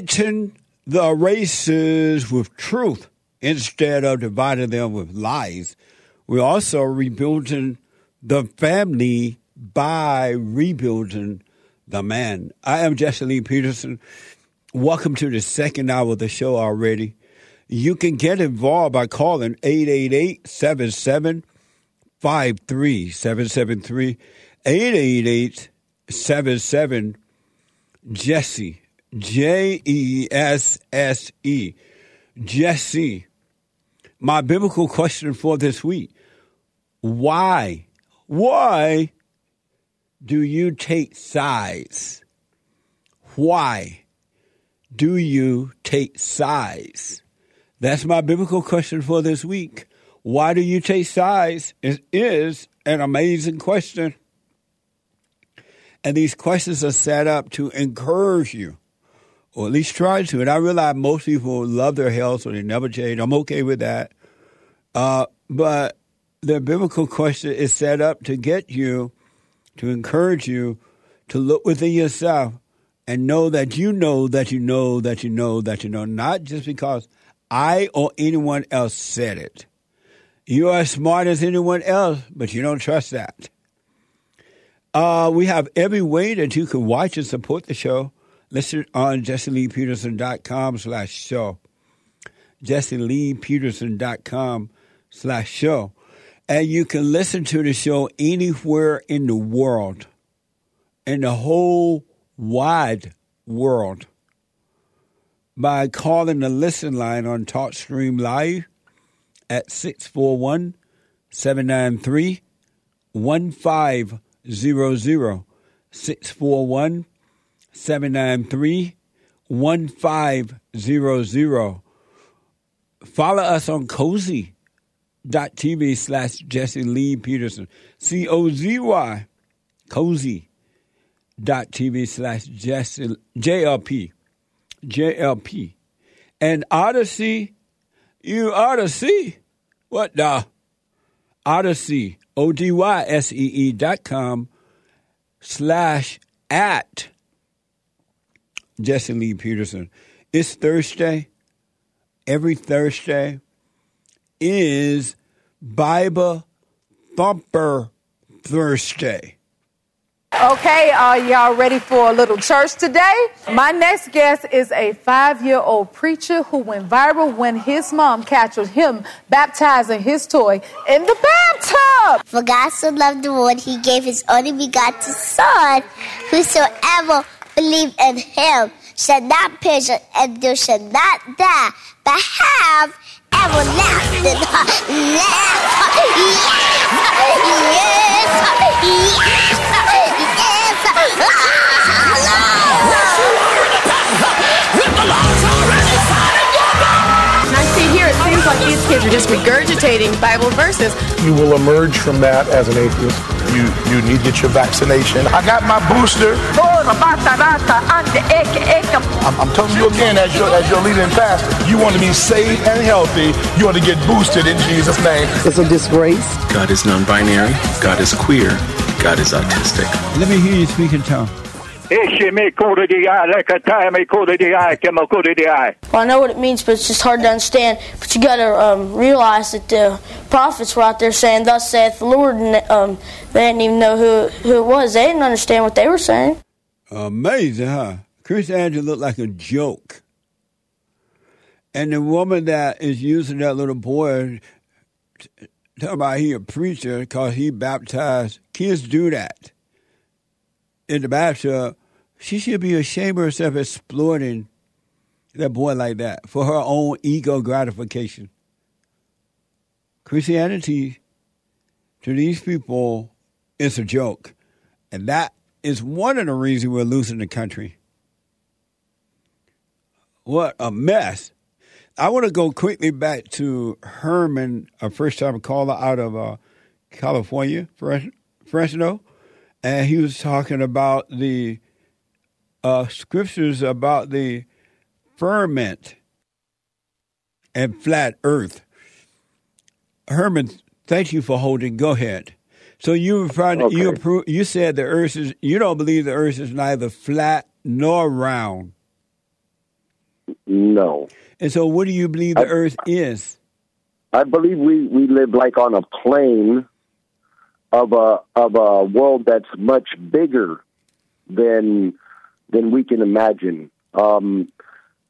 uniting the races with truth instead of dividing them with lies. We're also rebuilding the family by rebuilding the man. I am Jesse Lee Peterson. Welcome to the second hour of the show already. You can get involved by calling 888 77 53773 888 77 Jesse J E S S E Jesse my biblical question for this week why why do you take sides why do you take sides that's my biblical question for this week. Why do you take sides? It is an amazing question. And these questions are set up to encourage you, or at least try to. And I realize most people love their health, so they never change. I'm okay with that. Uh, but the biblical question is set up to get you, to encourage you to look within yourself and know that you know that you know that you know that you know, not just because I or anyone else said it. You are as smart as anyone else, but you don't trust that. Uh, we have every way that you can watch and support the show. Listen on jesseleepeterson.com slash show. jesseleepeterson.com slash show. And you can listen to the show anywhere in the world, in the whole wide world, by calling the listen line on TalkStream Live at 641 793 1500. 641 793 1500. Follow us on cozy.tv slash Jesse Lee Peterson. C O Z Y. Cozy.tv slash Jesse JLP. JLP. And Odysee, you Odysee. What the? Odysee, O D Y S E E dot com slash at Jesse Lee Peterson. It's Thursday. Every Thursday is Bible Thumper Thursday. Okay, are y'all ready for a little church today? My next guest is a five year old preacher who went viral when his mom captured him baptizing his toy in the bathtub. For God so loved the world, he gave his only begotten Son. Whosoever believe in him shall not perish and they shall not die, but have everlasting life. Yes, yes, And like these kids are just regurgitating Bible verses. you will emerge from that as an atheist. You you need to get your vaccination. I got my booster. I'm, I'm telling you again, as your as your leader and pastor, you want to be safe and healthy. You want to get boosted in Jesus' name. It's a disgrace. God is non-binary. God is queer. God is autistic. Let me hear you speak in tongue. Well, I know what it means, but it's just hard to understand. But you got to um, realize that the prophets were out there saying, "Thus saith the Lord," and um, they didn't even know who who it was. They didn't understand what they were saying. Amazing, huh? Chris Andrew looked like a joke. And the woman that is using that little boy, t- talking about he a preacher because he baptized, kids do that in the bathtub. She should be ashamed of herself exploiting that boy like that for her own ego gratification. Christianity to these people is a joke. And that is one of the reasons we're losing the country. What a mess. I want to go quickly back to Herman, a first time caller out of uh, California, Fresno. And he was talking about the uh, scriptures about the firmament and flat earth. Herman, thank you for holding. Go ahead. So you found Okay. you you said the earth is you don't believe the earth is neither flat nor round. No. And so what do you believe the I- earth is? I believe we, we live like on a plane of a of a world that's much bigger than than we can imagine. Um,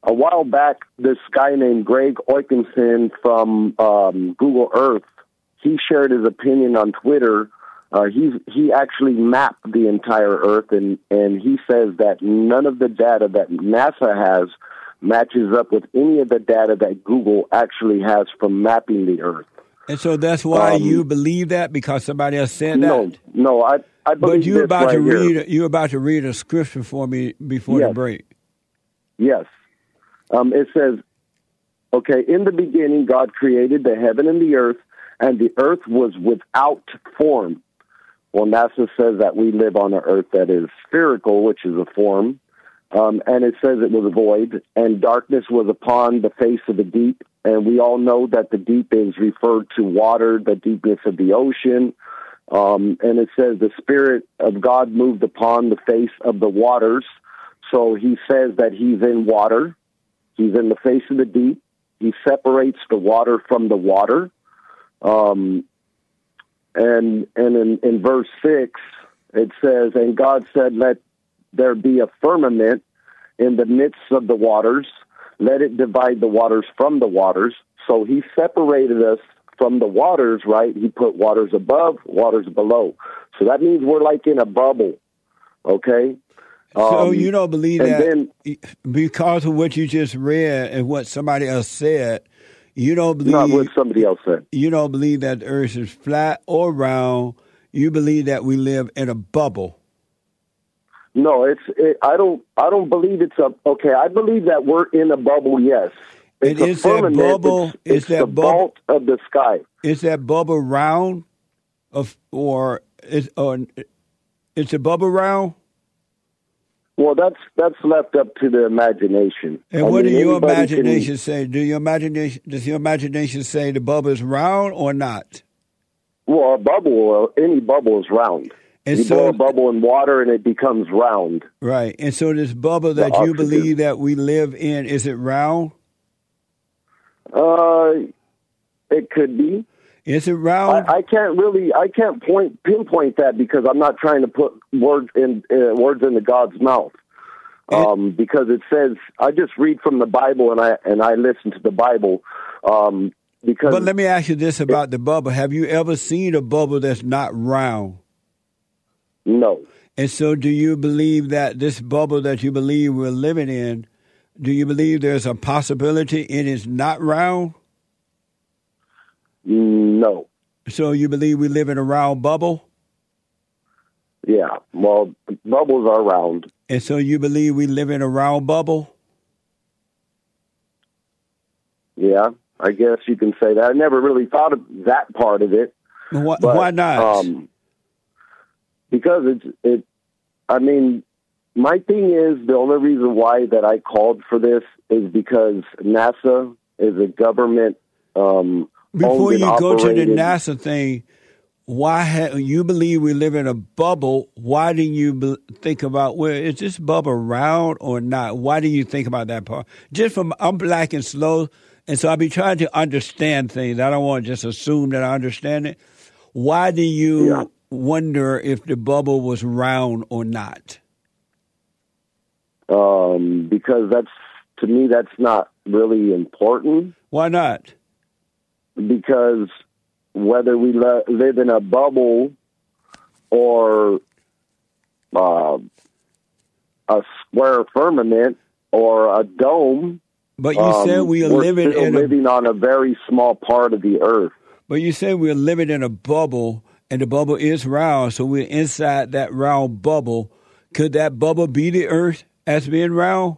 a while back, this guy named Greg Oikenson from um, Google Earth, he shared his opinion on Twitter. Uh, he's he actually mapped the entire Earth, and and he says that none of the data that NASA has matches up with any of the data that Google actually has from mapping the Earth. And so that's why Um, you believe that because somebody else said that. No, no, I I believe but you about right to here. read you about to read a scripture for me before the break. Yes. Um, it says, okay, in the beginning, God created the heaven and the earth, and the earth was without form. Well, NASA says that we live on an earth that is spherical, which is a form. Um, and it says it was a void, and darkness was upon the face of the deep. And we all know that the deep is referred to water, the deepness of the ocean. Um, and it says the Spirit of God moved upon the face of the waters. So he says that he's in water. He's in the face of the deep. He separates the water from the water. Um, and and in, in verse six, it says, "And God said, Let there be a firmament in the midst of the waters. Let it divide the waters from the waters." So He separated us from the waters. Right? He put waters above, waters below. So that means we're like in a bubble. Okay. So Um, you don't believe that then- because of what you just read and what somebody else said, you don't believe Not what somebody else said. you don't believe that the earth is flat or round. You believe that we live in a bubble. No, it's. It, I don't. I don't believe it's a. Okay, I believe that we're in a bubble. Yes, it's is that bubble- It's, is it's that the bubble- of the sky. Is that bubble round, of or is or it's a bubble round? Well, that's that's left up to the imagination. And I what mean, do your anybody can- imagination say? Do your imagination does your imagination say the bubble is round or not? well, a bubble. Uh, any bubble is round. And you so- blow a bubble in water, and it becomes round. Right. And so this bubble that you oxygen. believe that we live in, is it round? Uh, it could be. Is it round? I, I can't really. I can't point pinpoint that because I'm not trying to put words in uh, words into God's mouth. Um, because it says I just read from the Bible and I and I listen to the Bible. Um, because but let me ask you this about the bubble. Have you ever seen a bubble that's not round? no, And so do you believe that this bubble that you believe we're living in, do you believe there's a possibility it is not round? no, So you believe we live in a round bubble? yeah. Well, bubbles are round. And so you believe we live in a round bubble? Yeah, I guess you can say that. I never really thought of that part of it. Why, But, why not? Um, because it's it. I mean, my thing is the only reason why that I called for this is because NASA is a government. Um, Before you go to the NASA thing, why ha- you believe we live in a bubble? Why do you be- think about well, is this bubble round or not? Why do you think about that part? Just from I'm black and slow, and so I be trying to understand things. I don't want to just assume that I understand it. Why do you Yeah. wonder if the bubble was round or not? Um, because that's to me that's not really important. Why not? because whether we le- live in a bubble or uh, a square firmament or a dome, But you um, said we are we're living a on a very small part of the earth. But you said we're living in a bubble, and the bubble is round, so we're inside that round bubble. Could that bubble be the Earth as being round?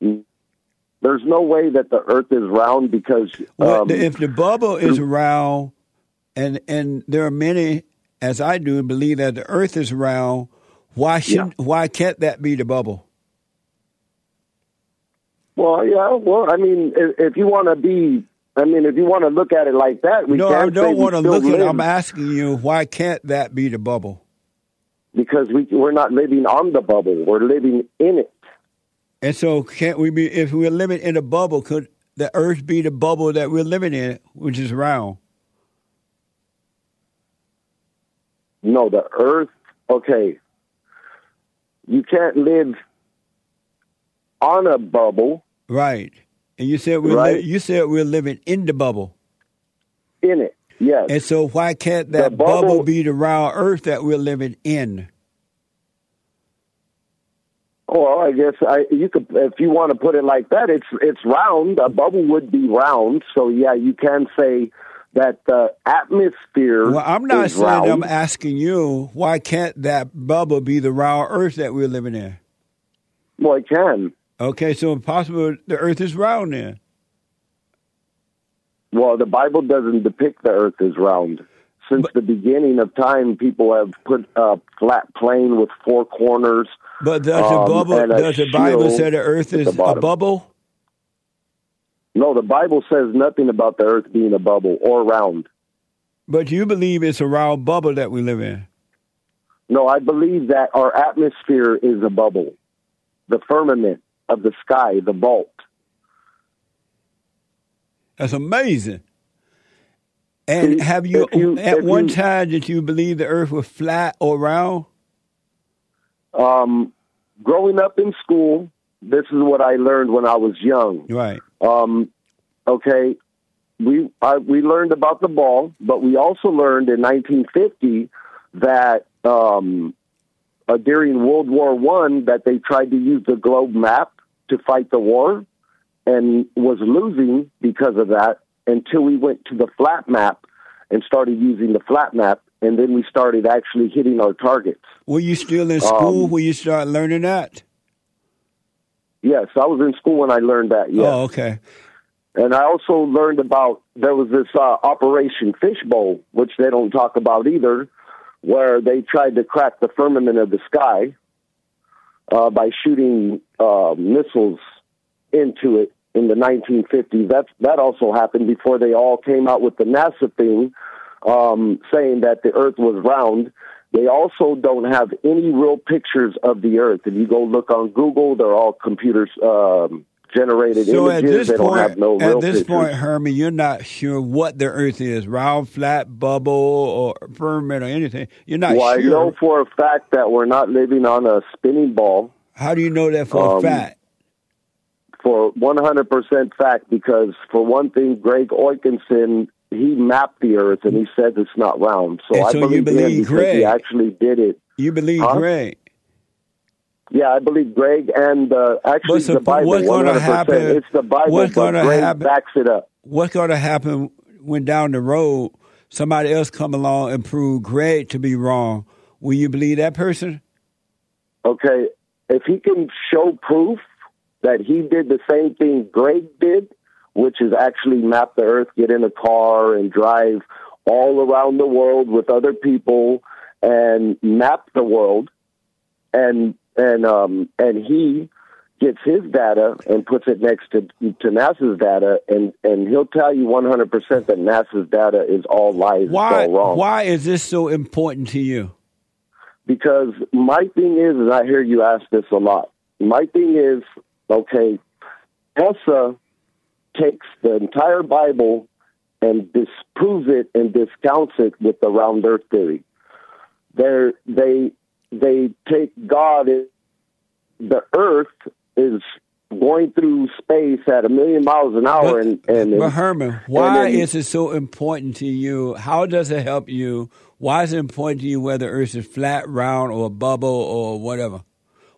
There's no way that the Earth is round because Well, um, if the bubble is round, and and there are many, as I do, believe that the Earth is round. Why should why can't that be the bubble? well, yeah, well, I mean, if, if you want to be, I mean, if you want to look at it like that, we no, I don't want to look at. it. I'm asking you, why can't that be the bubble? Because we we're not living on the bubble; we're living in it. And so, can't we be? If we're living in a bubble, could the Earth be the bubble that we're living in, which is round? No, the Earth. Okay, you can't live on a bubble Right. And you said we're Right. li- you said we're living in the bubble. in it. Yes. And so, why can't that bubble, bubble- be the round Earth that we're living in? Well, I guess I you could if you want to put it like that. It's it's round. A bubble would be round. So yeah, you can say that the atmosphere. Well, I'm not saying round. I'm asking you why can't that bubble be the round Earth that we're living in? Well, it can. Okay, so possible the Earth is round then. Well, the Bible doesn't depict the Earth as round. Since the beginning of time, people have put a flat plane with four corners. But does the um, bubble? Does the Bible say the Earth is the a bubble? No, the Bible says nothing about the Earth being a bubble or round. But you believe it's a round bubble that we live in. No, I believe that our atmosphere is a bubble, the firmament of the sky, the vault. That's amazing. And See, have you, you- at one you- time did you believe the Earth was flat or round? Um, growing up in school, this is what I learned when I was young. Right. Um, okay, we I, we learned about the ball, but we also learned in 1950 that um, uh, during World War One that they tried to use the globe map to fight the war, and was losing because of that until we went to the flat map and started using the flat map, and then we started actually hitting our targets. Were you still in school Um, when you start learning that? Yes, I was in school when I learned that. Yes. Oh, okay. And I also learned about there was this uh, Operation Fishbowl, which they don't talk about either, where they tried to crack the firmament of the sky uh, by shooting uh, missiles into it in the 1950s. That that also happened before they all came out with the NASA thing, um, saying that the Earth was round. They also don't have any real pictures of the Earth. If you go look on Google, they're all computers um, generated So at images. this they don't point, have no at this pictures. point, Herman, you're not sure what the Earth is: round, flat, bubble, or firmament, or anything. You're not well, I sure. know for a fact that we're not living on a spinning ball. How do you know that for a Um, fact? For 100% fact, because for one thing, Greg Oikenson, he mapped the Earth and he says it's not round. So I so you believe, believe Greg? he actually did it. You believe Huh? Greg? Yeah, I believe Greg and uh, actually the- Bible. what's gonna happen- It's the Bible, what's gonna Greg happen- backs it up. What's going to happen when down the road somebody else come along and prove Greg to be wrong? Will you believe that person? Okay, if he can show proof that he did the same thing Greg did, which is actually map the earth, get in a car and drive all around the world with other people and map the world and and um and he gets his data and puts it next to to NASA's data and and he'll tell you 100% that NASA's data is all lies Why? all wrong Why is this so important to you? because my thing is, and I hear you ask this a lot. My thing is, okay, NASA takes the entire Bible and disproves it and discounts it with the round earth theory. They're, they they take God. The Earth is going through space at a million miles an hour, and and But Herman, why then- is it so important to you? How does it help you? Why is it important to you whether Earth is flat, round, or a bubble, or whatever?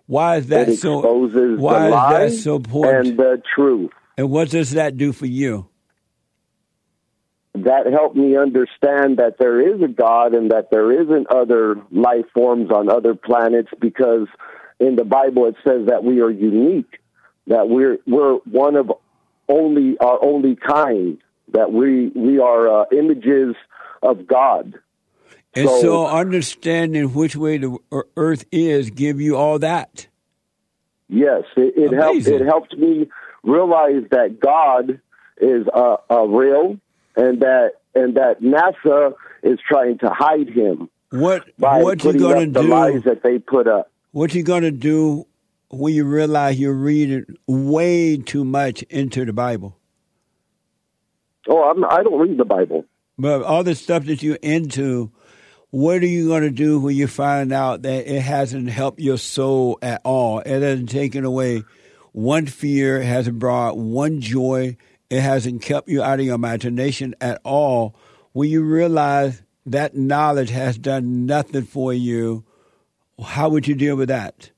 Why is that so? Why is that so important? and the truth. And what does that do for you? that helped me understand that there is a God and that there isn't other life forms on other planets because in the Bible it says that we are unique, that we're we're one of only our only kind, that we we are uh, images of God. And so, understanding which way the earth is give you all that. Yes, it, it helped. It helped me realize that God is uh, uh, real, and that and that NASA is trying to hide him What by what you gonna do? lies that they put up. What you gonna do when you realize you're reading way too much into the Bible? Oh, I'm, I don't read the Bible. But all the stuff that you're into, what are you going to do when you find out that it hasn't helped your soul at all? It hasn't taken away one fear, it hasn't brought one joy, it hasn't kept you out of your imagination at all. When you realize that knowledge has done nothing for you, how would you deal with that?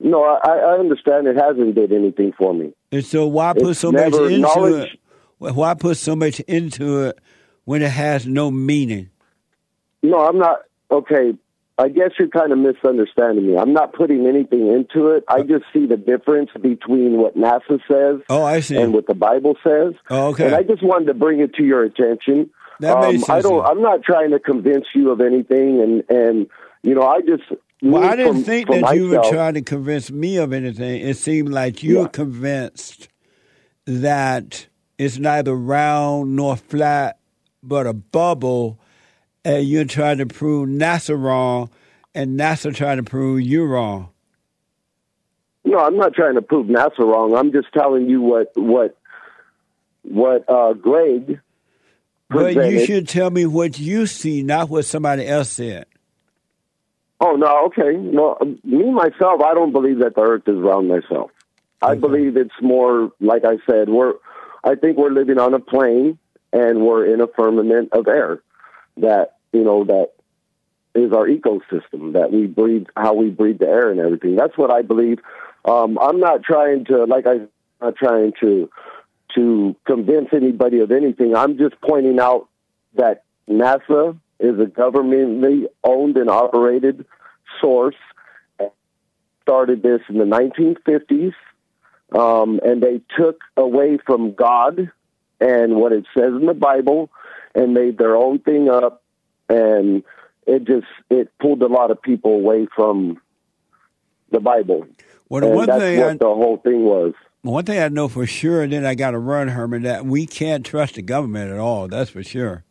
No, I, I understand it hasn't did anything for me. And so, why put It's so much into knowledge- it? Why put so much into it when it has no meaning? No, I'm not. Okay, I guess you're kind of misunderstanding me. I'm not putting anything into it. I just see the difference between what NASA says Oh, I see. and what the Bible says. Oh, okay. And I just wanted to bring it to your attention. That um, makes I sense, don't. I'm not trying to convince you of anything, and and you know, I just. Well, I didn't from- think for that you were trying to convince me of anything. It seemed like you were Yeah. convinced that it's neither round nor flat, but a bubble, and you're trying to prove NASA wrong, and NASA trying to prove you wrong. No, I'm not trying to prove NASA wrong. I'm just telling you what what what uh, Greg But you should tell me what you see, not what somebody else said. Oh no, okay. No, me myself, I don't believe that the Earth is round myself. I believe it's more like I said. We're, I think we're living on a plane and we're in a firmament of air. That you know that is our ecosystem. That we breathe, how we breathe the air and everything. That's what I believe. Um, I'm not trying to, like I, am not trying to to convince anybody of anything. I'm just pointing out that NASA is a governmentally owned and operated source. Started this in the 1950s, um, and they took away from God and what it says in the Bible, and made their own thing up, and it just it pulled a lot of people away from the Bible. Well, and one that's thing what I- the whole thing was. One thing I know for sure, and then I got to run, Herman, that we can't trust the government at all. That's for sure.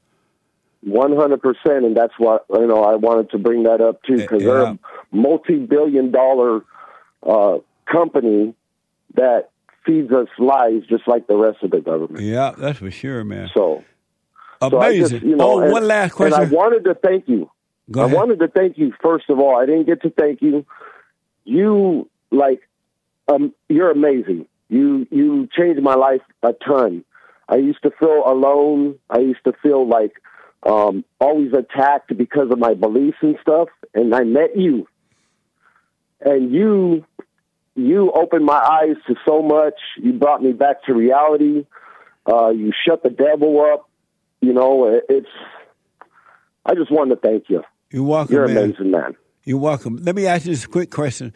One hundred percent, and that's what you know. I wanted to bring that up too because they're a multi-billion-dollar uh, company that feeds us lies just like the rest of the government. Yeah, that's for sure, man. So, so I Amazing. just, you know, oh, and- one last And I wanted to thank you. I wanted to thank you first of all. I didn't get to thank you. You like, um, you're amazing. You you changed my life a ton. I used to feel alone. I used to feel like um, always attacked because of my beliefs and stuff. And I met you, and you you opened my eyes to so much. You brought me back to reality. Uh, you shut the devil up. You know, it- it's. I just wanted to thank you. You're welcome, You're man. amazing, man. You're welcome. Let me ask you this quick question.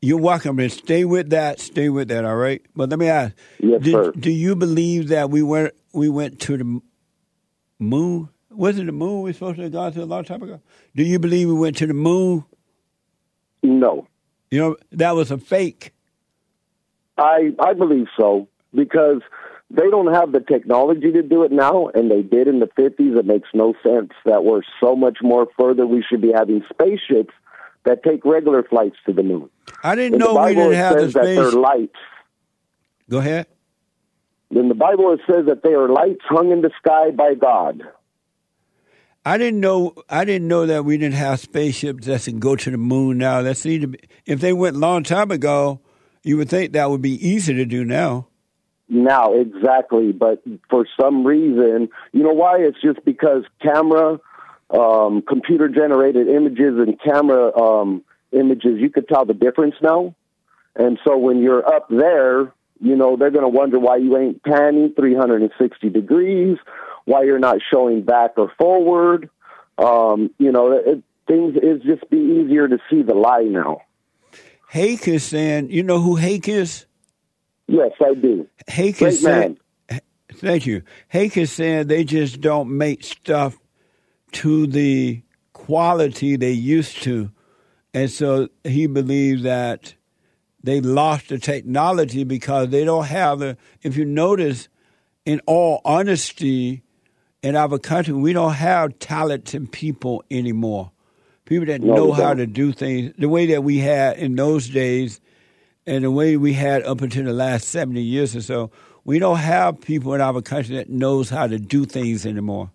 You're welcome, and stay with that. Stay with that. All right. But let me ask. Yes, did, sir. Do you believe that we went we went to the moon? Was it the moon we supposed to have gone to a long time ago? Do you believe we went to the moon? No, You know that was a fake. I I believe so because they don't have the technology to do it now, and they did in the fifties. It makes no sense that we're so much more further. We should be having spaceships that take regular flights to the moon. I didn't In know the we didn't have the says that lights. Go ahead. In the Bible, it says that they are lights hung in the sky by God. I didn't know. I didn't know that we didn't have spaceships that can go to the moon now. That seemed to be. If they went a long time ago, you would think that would be easy to do now. Now, exactly. But for some reason, you know why? It's just because camera, um, computer generated images and camera um, images, you could tell the difference now. And so when you're up there, you know, they're going to wonder why you ain't panning 360 degrees, why you're not showing back or forward. Um, you know, it, things it's just be easier to see the lie now. Hake is saying, you know who Hake is? Yes, I do. Hake Great saying, man. thank you. Hake is saying they just don't make stuff to the quality they used to. And so he believes that they lost the technology because they don't have the, if you notice, in all honesty, in our country, we don't have talented people anymore. People that No, know how to do things the way that we had in those days and the way we had up until the last 70 years or so. We don't have people in our country that knows how to do things anymore.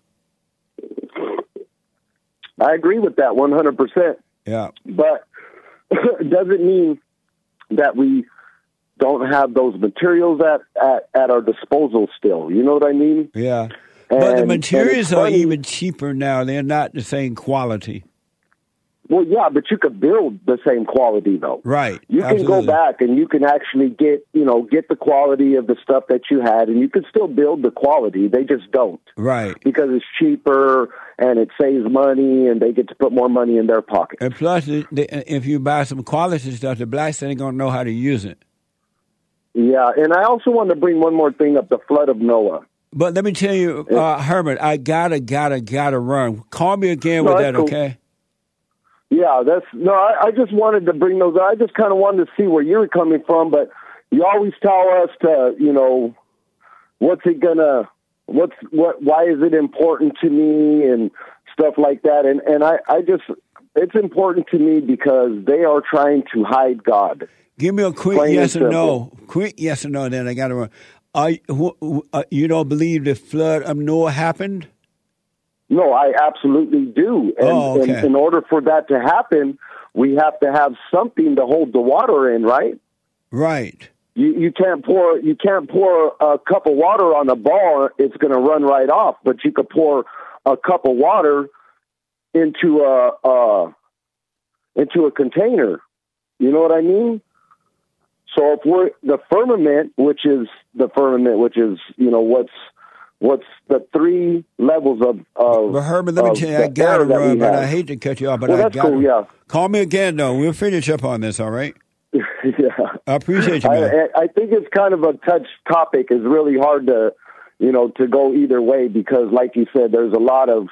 I agree with that 100%. Yeah. But it doesn't mean that we don't have those materials at, at, at our disposal still. You know what I mean? Yeah. but the And- and materials are even cheaper now. They're not the same quality. Well, yeah, but you could build the same quality though. Right. You can Absolutely. go back and you can actually get, you know, get the quality of the stuff that you had and you can still build the quality. They just don't Right. because it's cheaper and it saves money and they get to put more money in their pocket. And plus, if you buy some quality stuff, the blacks ain't going to know how to use it. Yeah, and I also want to bring one more thing up, the flood of Noah. But let me tell you, uh, Herbert, I gotta, gotta, gotta run. Call me again No, with that, cool. okay? Yeah, that's no. I, I just wanted to bring those. I just kind of wanted to see where you're coming from, but you always tell us to, you know, what's it gonna, what's what, why is it important to me and stuff like that. And and I, I just, it's important to me because they are trying to hide God. Give me a quick Plain yes or no. Quick yes or no. Then I run. Are, wh- wh- uh, you don't believe the flood of Noah happened? No, I absolutely do. And, Oh, okay. and in order for that to happen, we have to have something to hold the water in, right? Right. You you can't pour you can't pour a cup of water on a ball; it's going to run right off. But you could pour a cup of water into a, a into a container. You know what I mean? So if we're the firmament, which is the firmament, which is you know what's what's the three levels of of Herbert, let me tell you, I gotta air run, but I hate to cut you off, but Well, I gotta. cool, yeah. Call me again, though. We'll finish up on this, all right? yeah. I appreciate you, man. I, I think it's kind of a touch topic. It's really hard to, you know, to go either way because, like you said, there's a lot of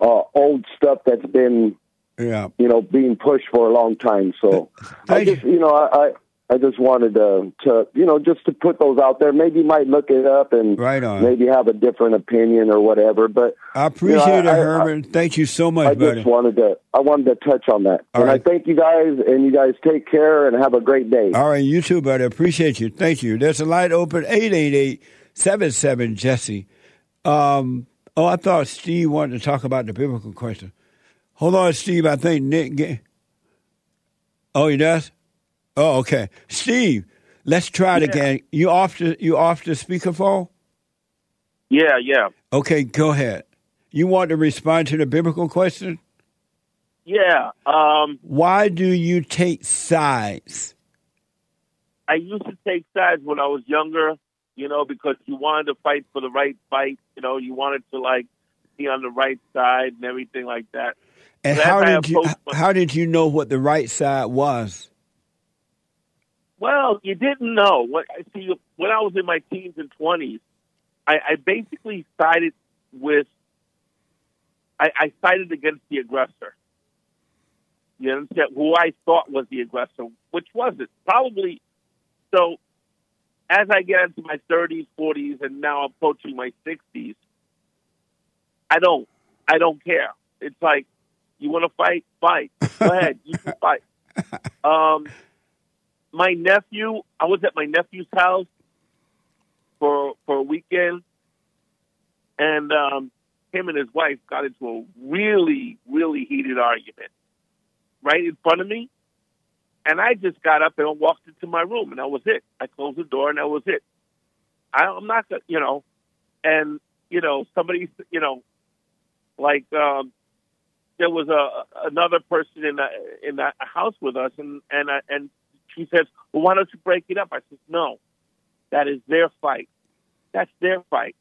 uh, old stuff that's been, yeah. you know, being pushed for a long time. So I just, you know, I, I just wanted to, to, you know, just to put those out there. Maybe you might look it up and Right on. maybe have a different opinion or whatever. But I appreciate you know, I- it, Herbert. Thank you so much, buddy. I buddy. just wanted to, I wanted to touch on that. All and right. I thank you guys, and you guys take care and have a great day. All right, you too, buddy. Appreciate you. Thank you. There's a light open, 888-77 Jesse. Um, oh, I thought Steve wanted to talk about the biblical question. Hold on, Steve. I think Nick. Get... Oh, he does. Oh, okay. Steve, let's try it again. You off the you off the speakerphone? Yeah, yeah, Okay, go ahead. You want to respond to the biblical question? yeah. Um, Why do you take sides? I used to take sides when I was younger, you know, because you wanted to fight for the right fight. You know, you wanted to like be on the right side and everything like that. And as how did you how did you know what the right side was? Well, you didn't know. What I see when I was in my teens and twenties, I, I basically sided with. I, I sided against the aggressor. You understand who I thought was the aggressor, which wasn't probably. So, as I get into my thirties, forties, and now approaching my sixties, I don't. I don't care. It's like you want to fight, fight. Go ahead, you can fight. Um, my nephew, I was at my nephew's house for for a weekend, and um, him and his wife got into a really, really heated argument right in front of me. And I just got up and walked into my room, and that was it. I closed the door, and that was it. I, I'm not, gonna, you know, and you know, somebody, you know, like um, there was a another person in the in that house with us, and and I, and she says, "Well, why don't you break it up?" I said, "No, that is their fight. That's their fight.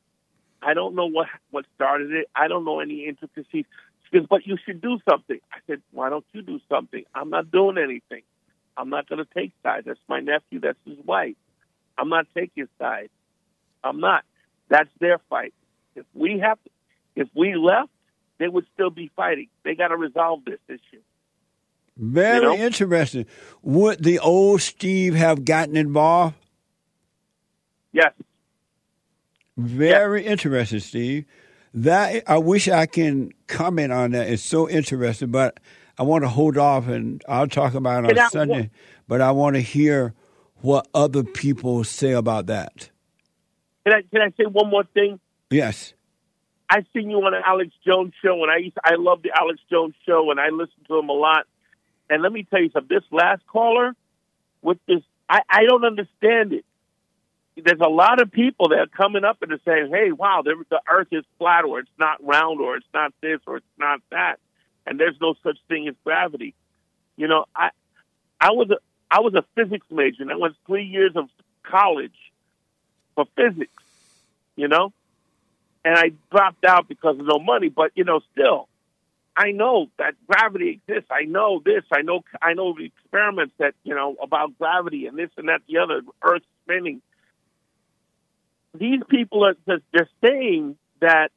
I don't know what what started it. I don't know any intricacies. She goes, but you should do something. I said, why don't you do something? I'm not doing anything. I'm not going to take sides. That's my nephew. That's his wife. I'm not taking sides. I'm not. That's their fight. If we have, if we left, they would still be fighting. They got to resolve this issue. Very You know? interesting. Would the old Steve have gotten involved? Yes. Very interesting, Steve. That I wish I can comment on that. It's so interesting, but I want to hold off and I'll talk about it on I- Sunday. But I want to hear what other people say about that. Can I can I say one more thing? Yes. I seen you on the Alex Jones show, and I used I love the Alex Jones show, and I listen to him a lot. And let me tell you something. This last caller with this, I, I don't understand it. There's a lot of people that are coming up and are saying, "Hey, wow, the, the Earth is flat, or it's not round, or it's not this, or it's not that," and there's no such thing as gravity. You know, I I was a I was a physics major, and I went three years of college for physics. You know, and I dropped out because of no money. But you know, still, I know that gravity exists. I know this. I know. I know the experiments that you know about gravity and this and that, the other, Earth spinning. These people are just, they're saying that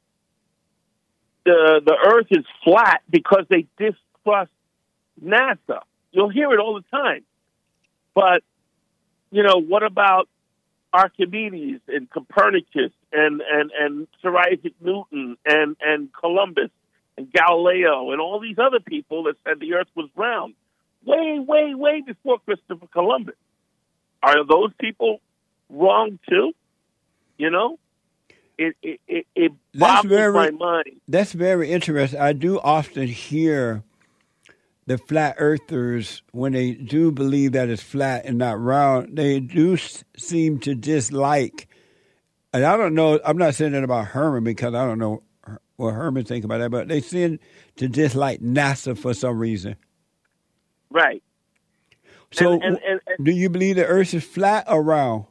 the the Earth is flat because they distrust NASA. You'll hear it all the time. But you know, what about Archimedes and Copernicus and and and Sir Isaac Newton and and Columbus and Galileo and all these other people that said the Earth was round, way way way before Christopher Columbus. Are those people wrong too? You know, it it it, it That's very- my mind. That's very interesting. I do often hear the flat earthers, when they do believe that it's flat and not round, they do seem to dislike. And I don't know, I'm not saying that about Herman because I don't know what Herman think about that, but they seem to dislike NASA for some reason. Right. So, and- and- and- do you believe the Earth is flat or round?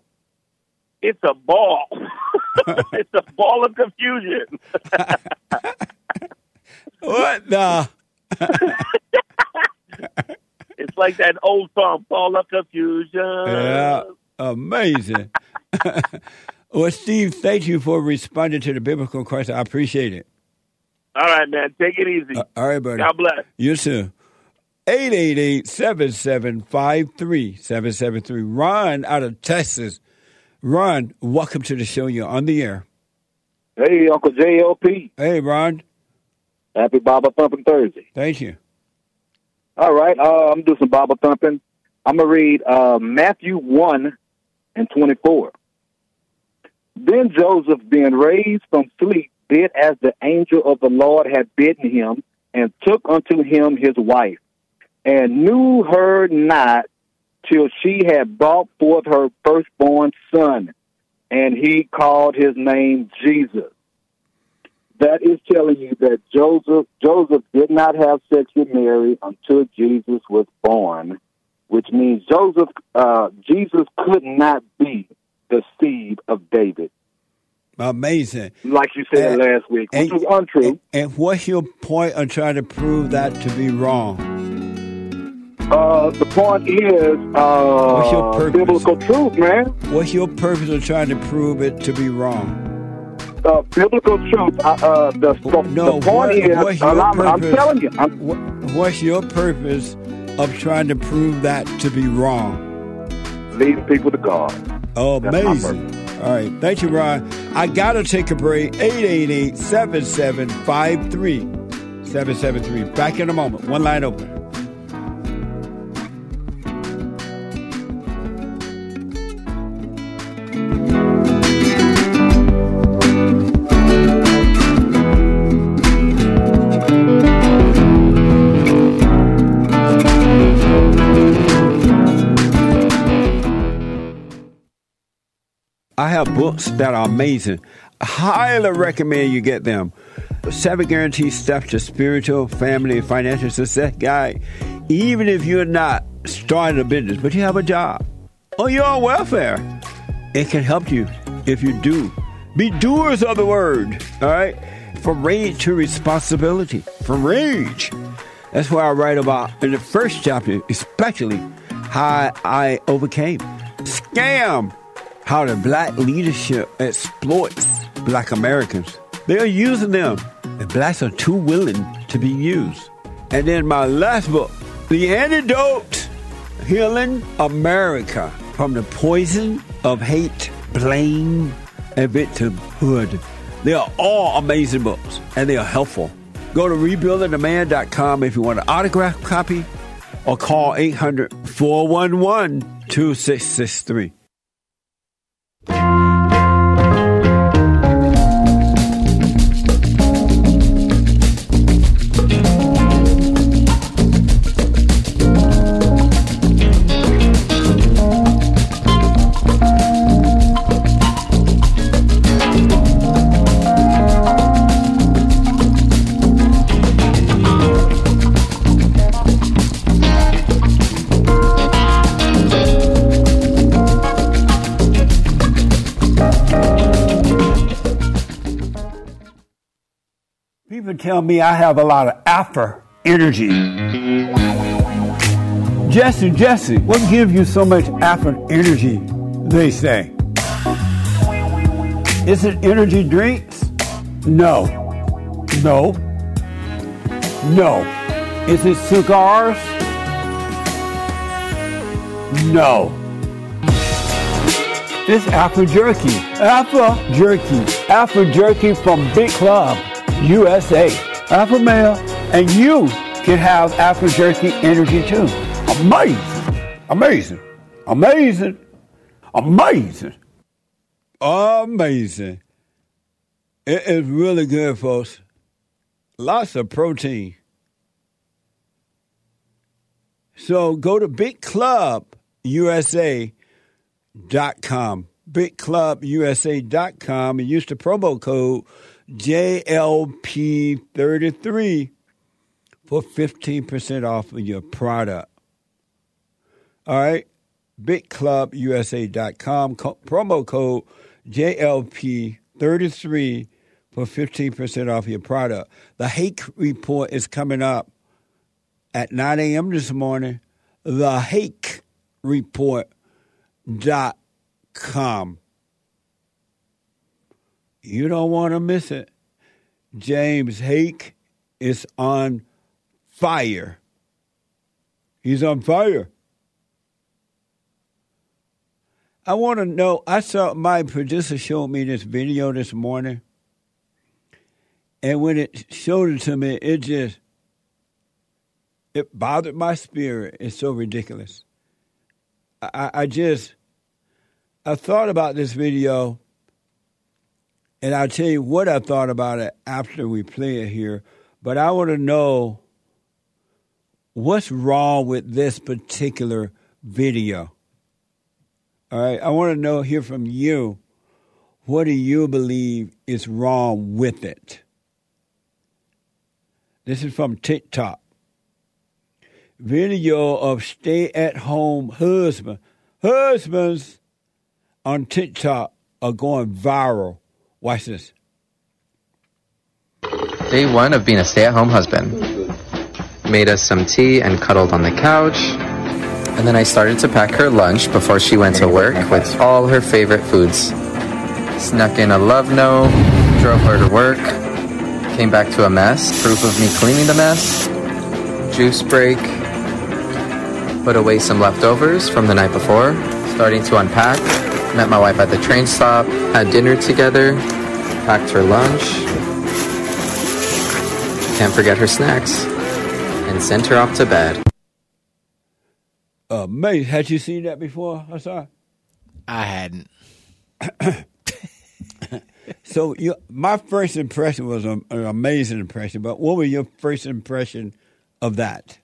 It's a ball. it's a ball of confusion. What the? It's like that old song, Ball of Confusion. Yeah, amazing. well, Steve, thank you for responding to the biblical question. I appreciate it. All right, man. Take it easy. Uh, all right, buddy. God bless. You too. 888-7753-773. Ron out of Texas. Ron, welcome to the show. You're on the air. Hey, Uncle JLP. Hey, Ron. Happy Bible Thumping Thursday. Thank you. All right, uh, I'm doing some Bible thumping. I'm going to read uh, Matthew 1 and 24. Then Joseph, being raised from sleep, did as the angel of the Lord had bidden him, and took unto him his wife, and knew her not till she had brought forth her firstborn son, and he called his name Jesus. That is telling you that Joseph Joseph did not have sex with Mary until Jesus was born, which means Joseph uh, Jesus could not be the seed of David, Amazing. like you said And- last week, which and- was untrue. And what's your point on trying to prove that to be wrong? Uh, the point is What's your uh, purpose? biblical truth, man. What's your purpose of trying to prove it to be wrong? Uh, biblical truth. Uh, uh, the, the, No, the point what- is, what's uh, your I'm, I'm telling you, I'm, What, what's your purpose of trying to prove that to be wrong? leading people to God. Amazing. All right. Thank you, Ron. I got to take a break. 888 7753 773. Back in a moment. One line open. I have books that are amazing. I highly recommend you get them. Seven Guaranteed Steps to Spiritual, Family, and Financial Success Guide. Even if you're not starting a business, but you have a job or you're on welfare, it can help you if you do Be doers of the word. All right? From rage to responsibility. From rage. That's what I write about in the first chapter, especially how I overcame. Scam. How the black leadership exploits black Americans. They are using them. The blacks are too willing to be used. And then my last book, The Antidote Healing America from the Poison of Hate, Blame, and Victimhood. They are all amazing books and they are helpful. Go to rebuildingtheman.com if you want an autograph copy or call 800 411 2663. People tell me I have a lot of alpha energy. Jesse, Jesse, what gives you so much alpha energy? They say. Is it energy drinks? No. No. No. Is it cigars? No. It's Alpha Jerky. Alpha Jerky. Alpha Jerky from Big Club, USA. Alpha Male. And you can have Alpha Jerky energy too. Amazing. Amazing. Amazing. Amazing. Amazing. It is really good, folks. Lots of protein. So go to bigclubusa.com. Bigclubusa.com and use the promo code JLP33 for 15% off of your product. All right. BigClubUSA.com. Co- promo code JLP33 for 15% off your product. The Hake Report is coming up at 9 a.m. this morning. The Hake Report.com. You don't want to miss it. James Hake is on fire. He's on fire. I want to know. I saw my producer showed me this video this morning, and when it showed it to me, it just it bothered my spirit. It's so ridiculous. I, I just I thought about this video, and I'll tell you what I thought about it after we play it here. But I want to know what's wrong with this particular video. All right, I want to know hear from you. What do you believe is wrong with it? This is from TikTok. Video of stay-at-home husband. Husbands on TikTok are going viral. Watch this. Day one of being a stay at home husband. Made us some tea and cuddled on the couch. And then I started to pack her lunch before she went to work with all her favorite foods. Snuck in a love note, drove her to work, came back to a mess, proof of me cleaning the mess, juice break, put away some leftovers from the night before, starting to unpack, met my wife at the train stop, had dinner together, packed her lunch, can't forget her snacks, and sent her off to bed. Uh, amazing. Had you seen that before? I saw. I hadn't. So you, my first impression was a- an amazing impression. But what was your first impression of that?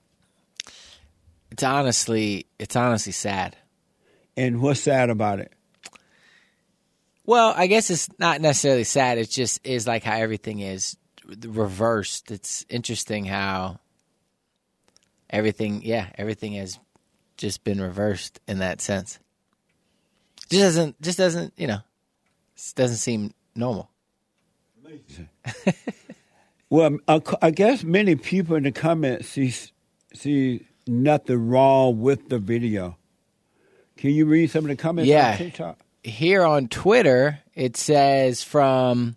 It's honestly, it's honestly sad. And what's sad about it? Well, I guess it's not necessarily sad. It just is like how everything is reversed. It's interesting how everything, yeah, everything has just been reversed in that sense. Just doesn't, just doesn't, you know, doesn't seem normal. Well, um, I I guess many people in the comments see see nothing wrong with the video. Can you read some of the comments Yeah. on TikTok? Here on Twitter, it says from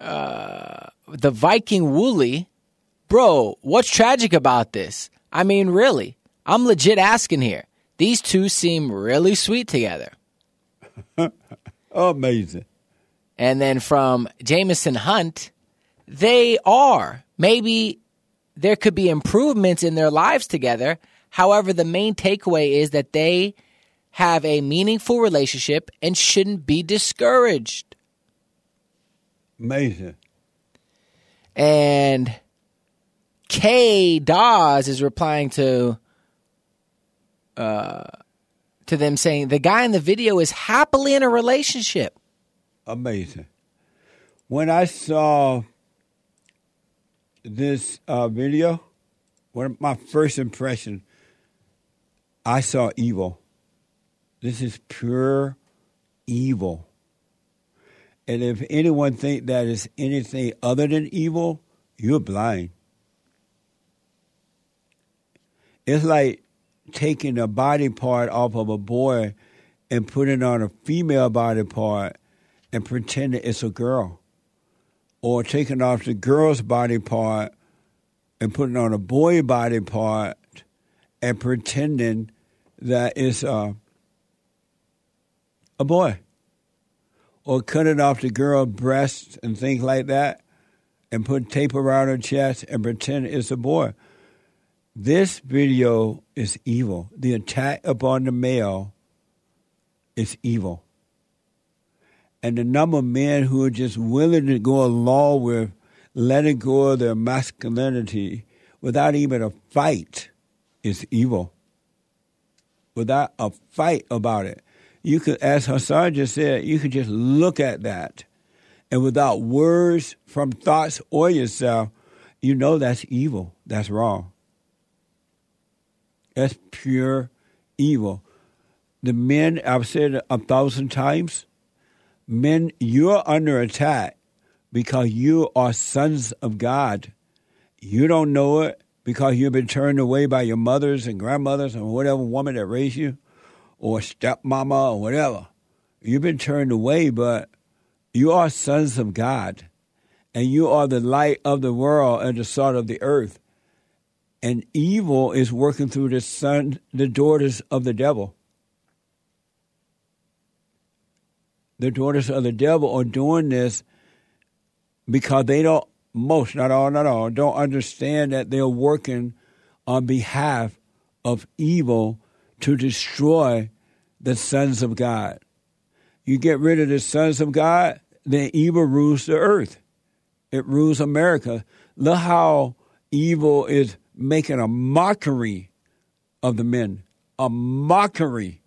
uh, the Viking Wooly, bro, what's tragic about this? I mean, really, I'm legit asking here. These two seem really sweet together. Amazing. And then from Jameson Hunt, they are. Maybe there could be improvements in their lives together. However, the main takeaway is that they have a meaningful relationship and shouldn't be discouraged. Amazing. And Kay Dawes is replying to uh, to them saying the guy in the video is happily in a relationship. Amazing. When I saw this uh, video, one of my first impression, I saw evil. This is pure evil. And if anyone think that is anything other than evil, you're blind. It's like taking a body part off of a boy and putting on a female body part and pretending it's a girl. Or taking off the girl's body part and putting on a boy body part and pretending that it's uh, a boy. Or cut it off the girl's breasts and things like that and put tape around her chest and pretend it's a boy. This video is evil. The attack upon the male is evil. And the number of men who are just willing to go along with letting go of their masculinity without even a fight is evil. Without a fight about it. You could, as Hassan just said, you could just look at that. And without words from thoughts or yourself, you know that's evil. That's wrong. That's pure evil. The men, I've said it a thousand times, men, you're under attack because you are sons of God. You don't know it because you've been turned away by your mothers and grandmothers and whatever woman that raised you, or stepmama or whatever. You've been turned away, but you are sons of God, and you are the light of the world and the salt of the earth. And evil is working through the son, the daughters of the devil. The daughters of the devil are doing this because they don't, most, not all, not all, don't understand that they're working on behalf of evil to destroy the sons of God. You get rid of the sons of God, then evil rules the earth. It rules America. Look how evil is making a mockery of the men, a mockery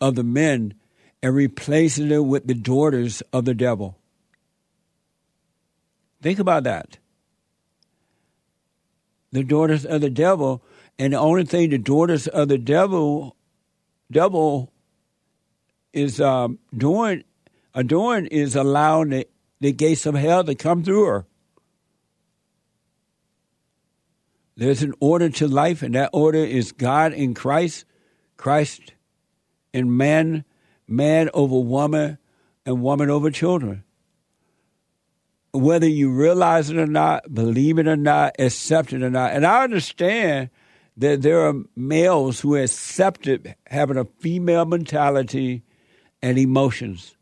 of the men, and replacing it with the daughters of the devil. Think about that. The daughters of the devil, and the only thing the daughters of the devil, devil, is um, doing, are doing is allowing the, the gates of hell to come through her. There's an order to life, and that order is God in Christ, Christ in man, man over woman, and woman over children. Whether you realize it or not, believe it or not, accept it or not. And I understand that there are males who accept it having a female mentality and emotions.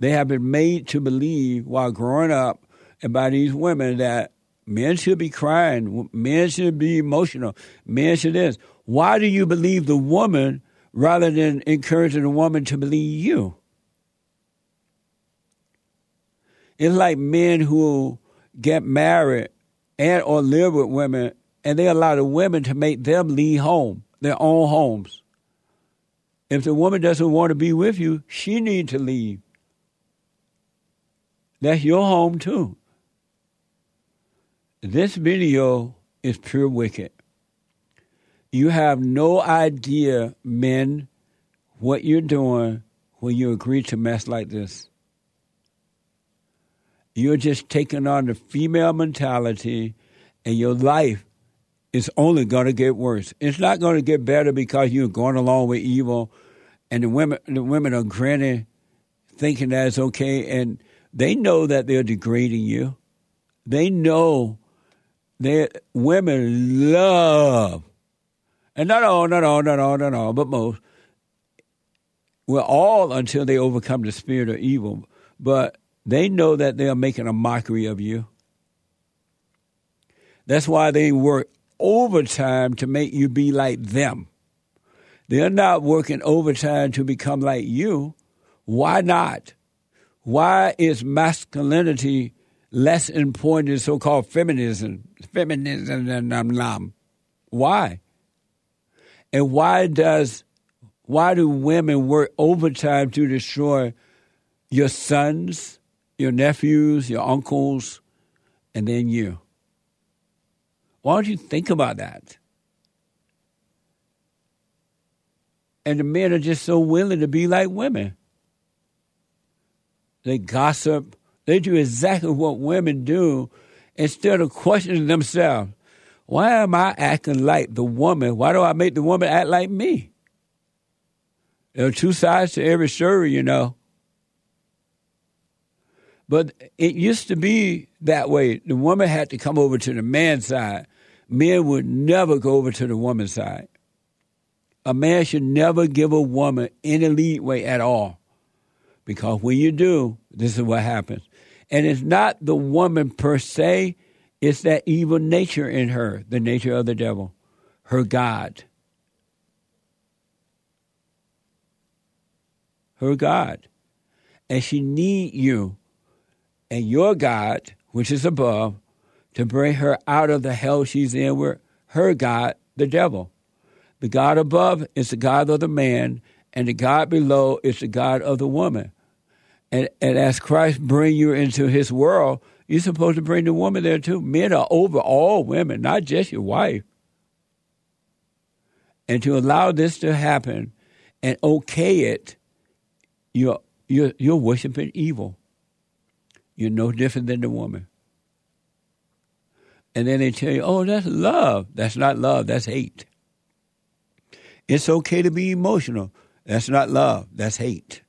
They have been made to believe while growing up and by these women that men should be crying, men should be emotional, men should this. Why do you believe the woman rather than encouraging the woman to believe you? It's like men who get married and or live with women and they allow the women to make them leave home, their own homes. If the woman doesn't want to be with you, she needs to leave. That's your home too. This video is pure wicked. You have no idea, men, what you're doing, when you agree to mess like this. You're just taking on the female mentality, and your life is only going to get worse. It's not going to get better because you're going along with evil, and the women the women are grinning, thinking that it's okay, and they know that they're degrading you. They know that women love, and not all, not all, not all, not all, but most. Well, all until they overcome the spirit of evil, but they know that they are making a mockery of you. That's why they work overtime to make you be like them. They're not working overtime to become like you. Why not? Why is masculinity less important than so-called feminism? Feminism and um, why? And why does why do women work overtime to destroy your sons, your nephews, your uncles, and then you? Why don't you think about that? And the men are just so willing to be like women. They gossip. They do exactly what women do instead of questioning themselves. Why am I acting like the woman? Why do I make the woman act like me? There are two sides to every story, you know. But it used to be that way. The woman had to come over to the man's side. Men would never go over to the woman's side. A man should never give a woman any leeway at all. Because when you do, this is what happens. And it's not the woman per se, it's that evil nature in her, the nature of the devil, her God. Her God. And she need you and your God, which is above, to bring her out of the hell she's in with her God, the devil. The God above is the God of the man, and the God below is the God of the woman. And, and as Christ bring you into his world, you're supposed to bring the woman there too. Men are over all women, not just your wife. And to allow this to happen and okay it, you're, you're, you're worshiping evil. You're no different than the woman. And then they tell you, oh, that's love. That's not love, that's hate. It's okay to be emotional. That's not love, that's hate.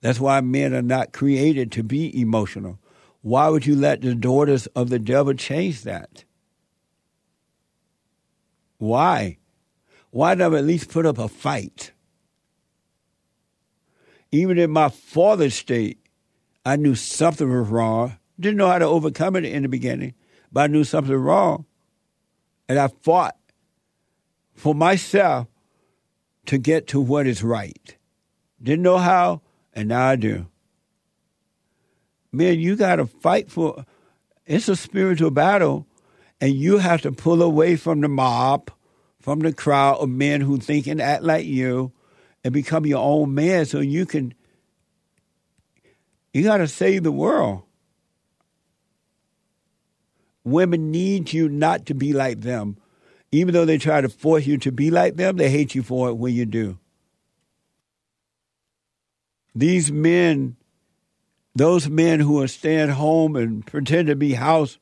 That's why men are not created to be emotional. Why would you let the daughters of the devil change that? Why? Why not at least put up a fight? Even in my father's state, I knew something was wrong. Didn't know how to overcome it in the beginning, but I knew something wrong. And I fought for myself to get to what is right. Didn't know how, and now I do. Man, you got to fight for it's a spiritual battle, and you have to pull away from the mob, from the crowd of men who think and act like you, and become your own man so you can you got to save the world. Women need you not to be like them. Even though they try to force you to be like them, they hate you for it when you do. These men, those men who are staying at home and pretend to be house,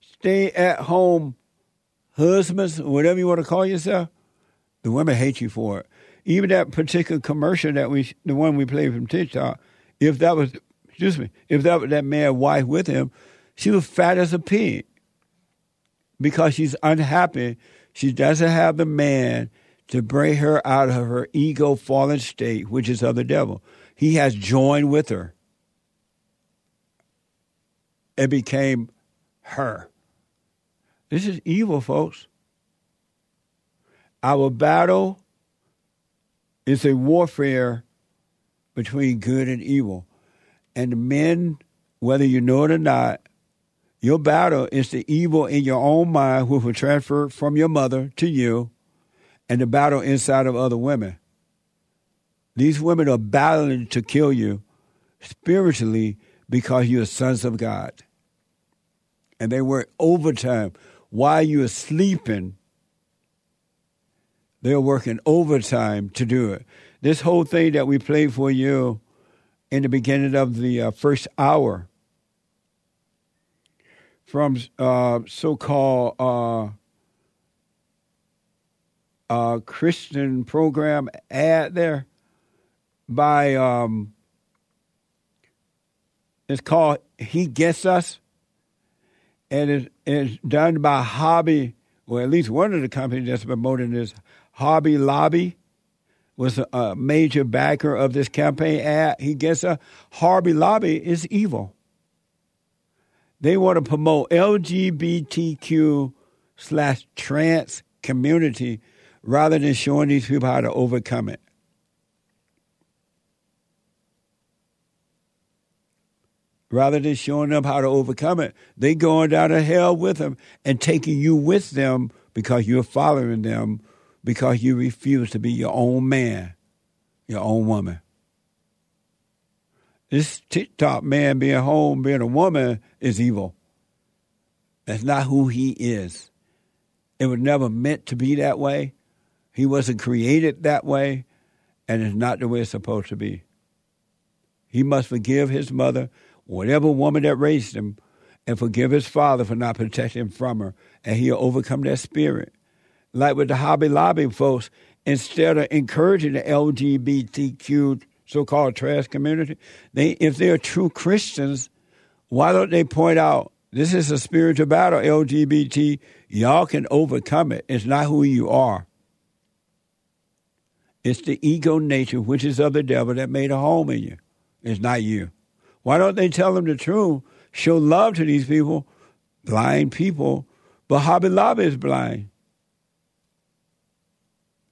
stay at home husbands, whatever you want to call yourself, the women hate you for it even that particular commercial that we, the one we played from TikTok, if that was, excuse me, if that was that man's wife with him, she was fat as a pig because she's unhappy. She doesn't have the man to bring her out of her ego fallen state, which is of the devil. He has joined with her and became her. This is evil, folks. Our battle is a warfare between good and evil. And men, whether you know it or not, your battle is the evil in your own mind, which will transfer from your mother to you, and the battle inside of other women. These women are battling to kill you spiritually because you're sons of God. And they work overtime while you're sleeping They're working overtime to do it. This whole thing that we played for you in the beginning of the uh, first hour from uh, so-called uh, uh, Christian program ad there by um, it's called He Gets Us, and it, it's done by Hobby, or at least one of the companies that's promoting this, Hobby Lobby was a, major backer of this campaign ad. He gets a Hobby Lobby is evil. They want to promote LGBTQ slash trans community rather than showing these people how to overcome it. Rather than showing them how to overcome it, they going down to hell with them and taking you with them because you're following them because you refuse to be your own man, your own woman. This TikTok man being home, being a woman, is evil. That's not who he is. It was never meant to be that way. He wasn't created that way, and it's not the way it's supposed to be. He must forgive his mother, whatever woman that raised him, and forgive his father for not protecting him from her, and he'll overcome that spirit. Like with the Hobby Lobby folks, instead of encouraging the LGBTQ so-called trash community, they if they're true Christians, why don't they point out this is a spiritual battle, LGBT, y'all can overcome it. It's not who you are. It's the ego nature, which is of the devil, that made a home in you. It's not you. Why don't they tell them the truth? Show love to these people, blind people, but Hobby Lobby is blind.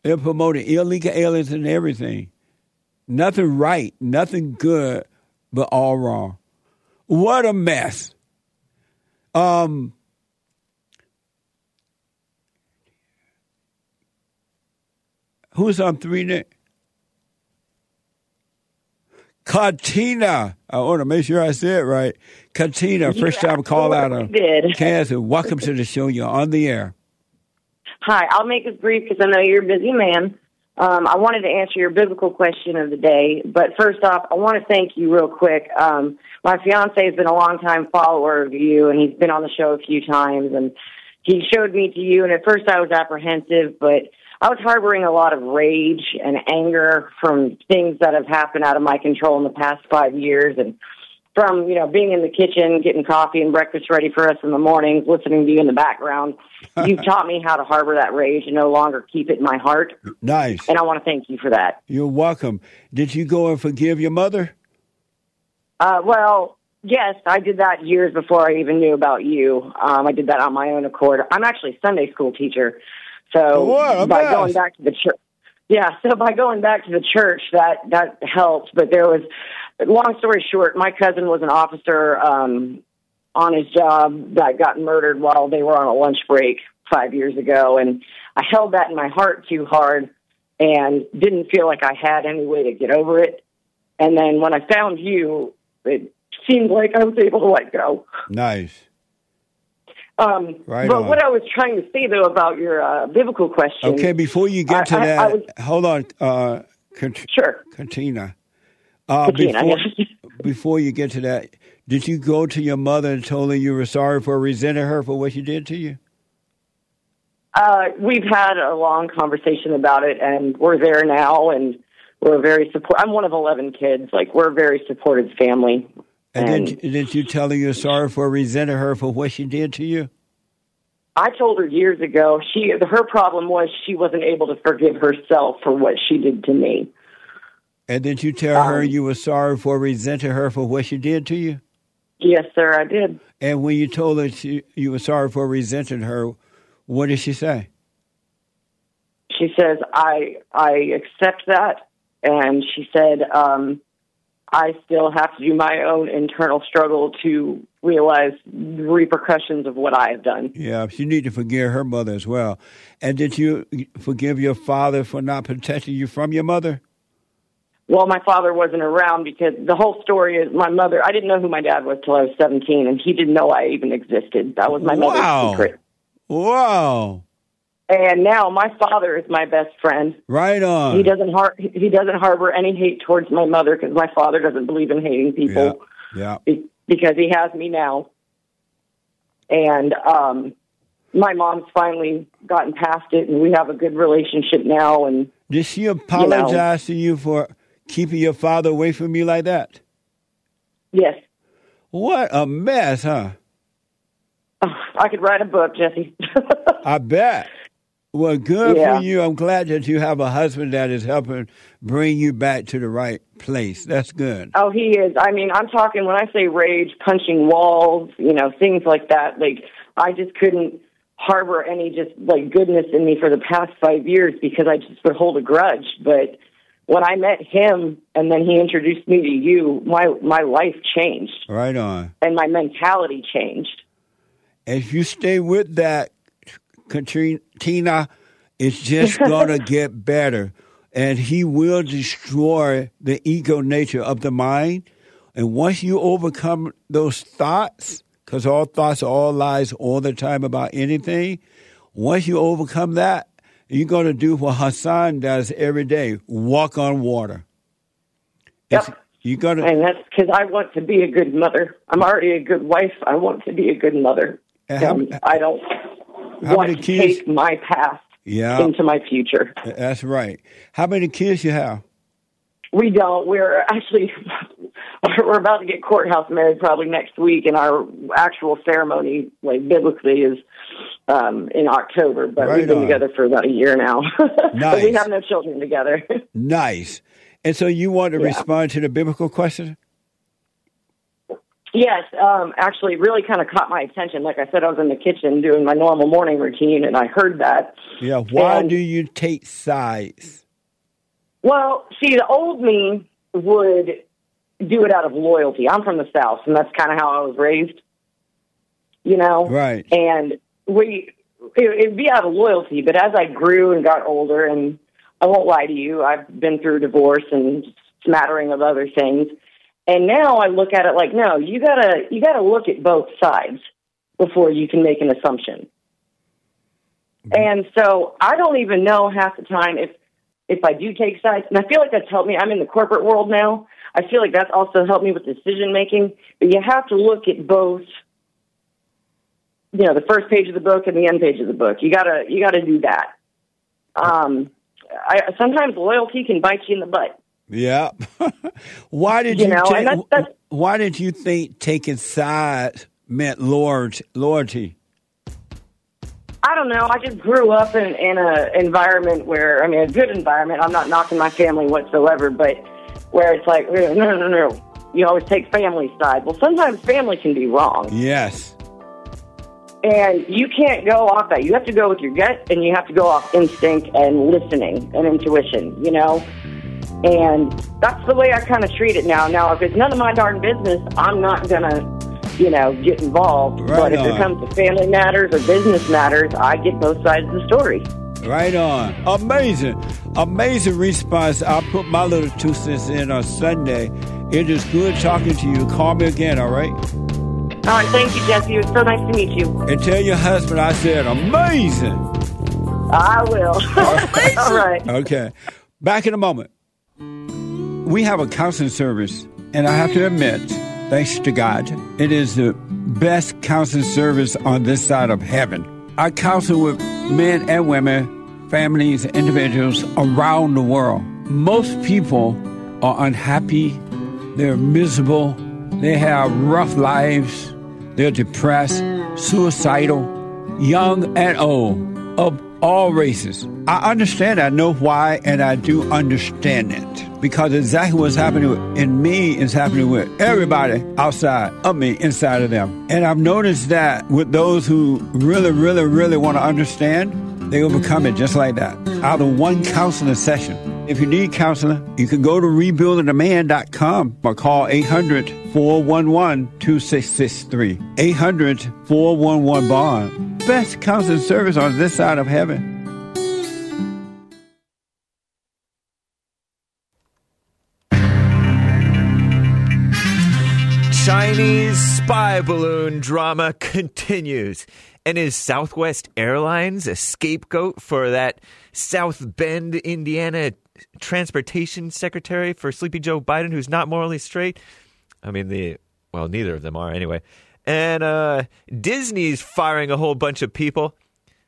They're promoting illegal aliens and everything. Nothing right, nothing good, but all wrong. What a mess. Um, who's on three Nick? Katina. I want to make sure I say it right. Katina, first time call out of did. Kansas. Welcome to the show. You're on the air. Hi, I'll make this brief because I know you're a busy man. Um, I wanted to answer your biblical question of the day, but first off, I want to thank you real quick. Um, my fiance has been a long time follower of you, and he's been on the show a few times, and he showed me to you. And at first, I was apprehensive, but I was harboring a lot of rage and anger from things that have happened out of my control in the past five years, and from you know being in the kitchen, getting coffee and breakfast ready for us in the mornings, listening to you in the background. You've taught me how to harbor that rage and no longer keep it in my heart. Nice. And I want to thank you for that. You're welcome. Did you go and forgive your mother? Uh, well, yes, I did that years before I even knew about you. Um, I did that on my own accord. I'm actually a Sunday school teacher, so What by going back to the church, yeah, so by going back to the church, that that helped. But there was, long story short, my cousin was an officer um, on his job that got murdered while they were on a lunch break five years ago, and I held that in my heart too hard and didn't feel like I had any way to get over it. And then when I found you, it seemed like I was able to let go. Nice. Um, Right but on. what I was trying to say though about your uh, biblical question. Okay, before you get to I- that, I was- hold on. Uh, Kat- sure. Katina. Uh, before, before you get to that, did you go to your mother and told her you were sorry for resenting her for what she did to you? Uh, we've had a long conversation about it, and we're there now, and we're very support. I'm one of eleven kids. Like we're a very supportive family. And, And- did, did you tell her you're sorry for resenting her for what she did to you? I told her years ago she her problem was she wasn't able to forgive herself for what she did to me. And did you tell her Um, you were sorry for resenting her for what she did to you? Yes, sir, I did. And when you told her she, you were sorry for resenting her, what did she say? She says I I accept that, and she said um, I still have to do my own internal struggle to realize the repercussions of what I have done. Yeah, she need to forgive her mother as well. And did you forgive your father for not protecting you from your mother? Well, my father wasn't around because the whole story is my mother. I didn't know who my dad was till I was 17, and he didn't know I even existed. That was my Wow. mother's secret. Wow. And now my father is my best friend. Right on. He doesn't har- he doesn't harbor any hate towards my mother because my father doesn't believe in hating people Yeah. be- because he has me now. And um, my mom's finally gotten past it, and we have a good relationship now. And Did she apologize to you for keeping your father away from you like that? yes, What a mess, huh? I could write a book, Jesse. I bet. Well, good Yeah. for you. I'm glad that you have a husband that is helping bring you back to the right place. That's good. Oh, he is. I mean, I'm talking when I say rage, punching walls, you know, things like that. Like, I just couldn't harbor any just like goodness in me for the past five years because I just would hold a grudge. But when I met him and then he introduced me to you, my my life changed Right on. and my mentality changed. If you stay with that, Katrina, it's just going to get better. And he will destroy the ego nature of the mind. And once you overcome those thoughts, because all thoughts are all lies all the time about anything, once you overcome that, you're going to do what Hassan does every day walk on water. Yep. You're going to. And that's because I want to be a good mother. I'm already a good wife. I want to be a good mother. How- Um, I don't want to kids- take my past Yeah. into my future. That's right. How many kids you have? We don't. We're actually we're about to get courthouse married probably next week, and our actual ceremony, like biblically, is um, in October. But Right we've been on. together for about a year now. but we have no children together. Nice. And so you want to Yeah. respond to the biblical question? yes, um, actually, really kind of caught my attention. Like I said, I was in the kitchen doing my normal morning routine, and I heard that. Yeah. Why And- do you take sides? Well, see, the old me would do it out of loyalty. I'm from the South, and that's kind of how I was raised. You know, Right. And we, it, it'd be out of loyalty. But as I grew and got older, and I won't lie to you, I've been through divorce and smattering of other things. And now I look at it like, no, you gotta, you gotta look at both sides before you can make an assumption. Mm-hmm. And so I don't even know half the time if if I do take sides, and I feel like that's helped me. I'm in the corporate world now. I feel like that's also helped me with decision making. But you have to look at both, you know, the first page of the book and the end page of the book. You gotta you gotta do that. Um, I, sometimes loyalty can bite you in the butt. Yeah. why did You you, know, and that's- that's- why did you think taking sides meant loyalty? loyalty? I don't know. I just grew up in in a environment where I mean, a good environment. I'm not knocking my family whatsoever, but where it's like, no, no, no, no. You always take family side. Well, sometimes family can be wrong. Yes. And you can't go off that. You have to go with your gut and you have to go off instinct and listening and intuition, you know? And that's the way I kind of treat it now. Now, if it's none of my darn business, I'm not going to, you know, get involved. Right but if it comes to family matters or business matters, I get both sides of the story. Right on. Amazing. Amazing response. I'll put my little two cents in on Sunday. It is good talking to you. Call me again, all right? All right, thank you, Jesse. It was so nice to meet you. And tell your husband I said amazing. I will. All right. Okay. Back in a moment. We have a counseling service, and I have to admit, thanks to God, it is the best counseling service on this side of heaven. I counsel with men and women, families, individuals around the world. Most people are unhappy, they're miserable, they have rough lives, they're depressed, suicidal, young and old, of all races. I understand, I know why, and I do understand it. Because exactly what's happening in me is happening with everybody outside of me, inside of them. And I've noticed that with those who really, really, really want to understand, they overcome it just like that. Out of one counseling session. If you need counseling, you can go to rebuildingaman.com or call 800 411 2663. 800 411 Bond. Best counseling service on this side of heaven. Chinese spy balloon drama continues. And is Southwest Airlines a scapegoat for that South Bend, Indiana transportation secretary for Sleepy Joe Biden, who's not morally straight? I mean, the well, neither of them are anyway. And uh, Disney's firing a whole bunch of people.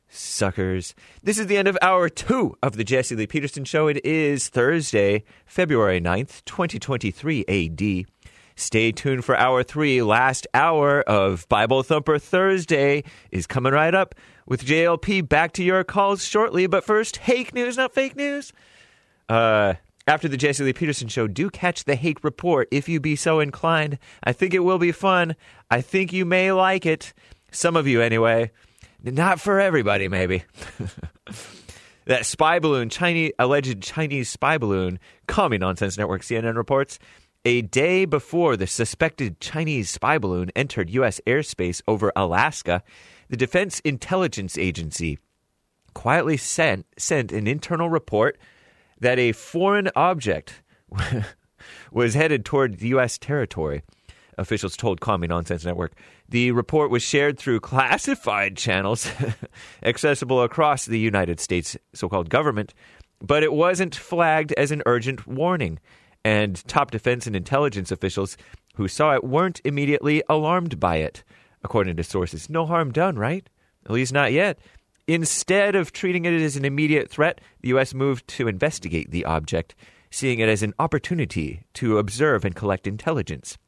Suckers. This is the end of hour two of the Jesse Lee Peterson Show. It is Thursday, February 9th, 2023 AD. Stay tuned for hour three. Last hour of Bible Thumper Thursday is coming right up with JLP. Back to your calls shortly. But first, fake news, not fake news. Uh, after the Jesse Lee Peterson show, do catch the Hake Report if you be so inclined. I think it will be fun. I think you may like it. Some of you, anyway. Not for everybody, maybe. that spy balloon, Chinese alleged Chinese spy balloon, Commie Nonsense Network CNN reports. A day before the suspected Chinese spy balloon entered U.S. airspace over Alaska, the Defense Intelligence Agency quietly sent, sent an internal report that a foreign object was headed toward U.S. territory. Officials told Commie Nonsense Network. The report was shared through classified channels accessible across the United States so called government, but it wasn't flagged as an urgent warning. And top defense and intelligence officials who saw it weren't immediately alarmed by it, according to sources. No harm done, right? At least not yet. Instead of treating it as an immediate threat, the U.S. moved to investigate the object, seeing it as an opportunity to observe and collect intelligence.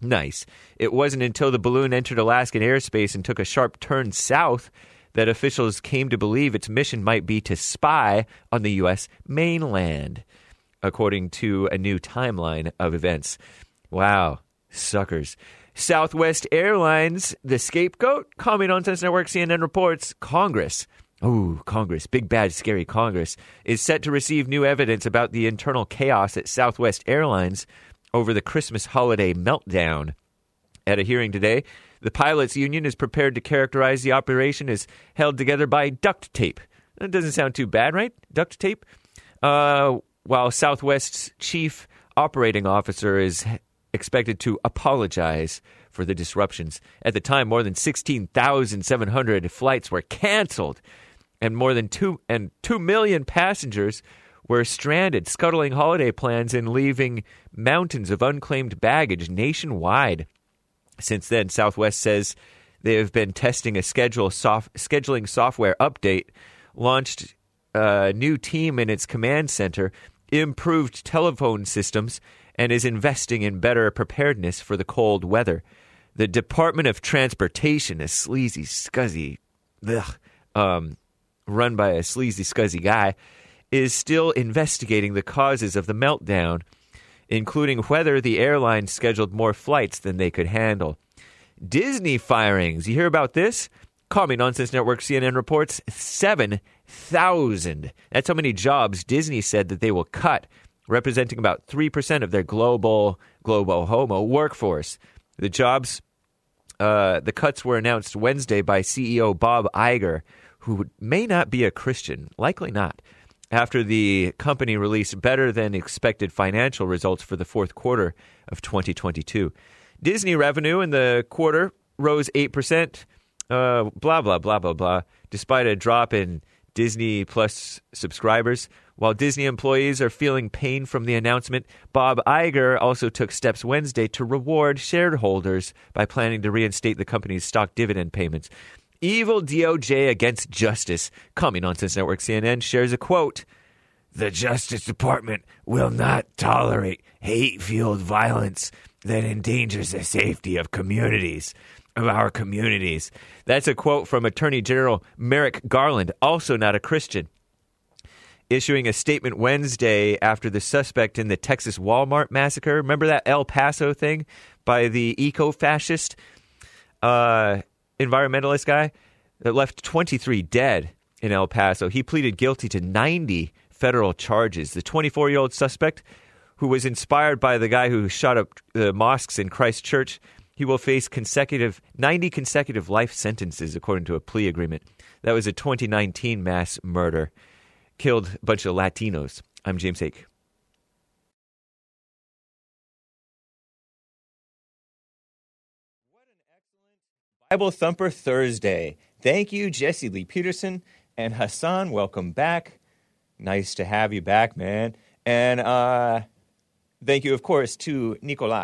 Nice. It wasn't until the balloon entered Alaskan airspace and took a sharp turn south that officials came to believe its mission might be to spy on the U.S. mainland, according to a new timeline of events. Wow, suckers. Southwest Airlines, the scapegoat, Commie Nonsense Network, CNN reports Congress. Oh, Congress, big bad scary Congress, is set to receive new evidence about the internal chaos at Southwest Airlines over the Christmas holiday meltdown. At a hearing today, the pilots' union is prepared to characterize the operation as held together by duct tape. That doesn't sound too bad, right? Duct tape. Uh, while Southwest's chief operating officer is expected to apologize for the disruptions. At the time, more than 16,700 flights were canceled, and more than two and two million passengers were stranded, scuttling holiday plans and leaving mountains of unclaimed baggage nationwide. Since then, Southwest says they have been testing a schedule soft, scheduling software update, launched a new team in its command center, improved telephone systems, and is investing in better preparedness for the cold weather. The Department of Transportation, a sleazy, scuzzy, ugh, um, run by a sleazy, scuzzy guy, is still investigating the causes of the meltdown, including whether the airline scheduled more flights than they could handle. Disney firings. You hear about this? Call Me Nonsense Network CNN reports 7,000. That's how many jobs Disney said that they will cut representing about 3% of their global global homo workforce. The jobs uh, the cuts were announced Wednesday by CEO Bob Iger, who may not be a Christian, likely not, after the company released better than expected financial results for the fourth quarter of 2022. Disney revenue in the quarter rose 8%, uh, blah, blah, blah, blah, blah, despite a drop in Disney Plus subscribers. While Disney employees are feeling pain from the announcement, Bob Iger also took steps Wednesday to reward shareholders by planning to reinstate the company's stock dividend payments. Evil DOJ against justice. Coming on Nonsense Network CNN shares a quote The Justice Department will not tolerate hate fueled violence that endangers the safety of communities of our communities. That's a quote from Attorney General Merrick Garland, also not a Christian issuing a statement Wednesday after the suspect in the Texas Walmart massacre. Remember that El Paso thing by the eco fascist uh, environmentalist guy that left 23 dead in El Paso? He pleaded guilty to 90 federal charges. The 24 year old suspect, who was inspired by the guy who shot up the mosques in Christchurch, he will face consecutive 90 consecutive life sentences according to a plea agreement. That was a 2019 mass murder killed a bunch of Latinos. I'm James Hake. Bible Thumper Thursday. Thank you, Jesse Lee Peterson and Hassan. Welcome back. Nice to have you back, man. And uh, thank you, of course, to Nicolas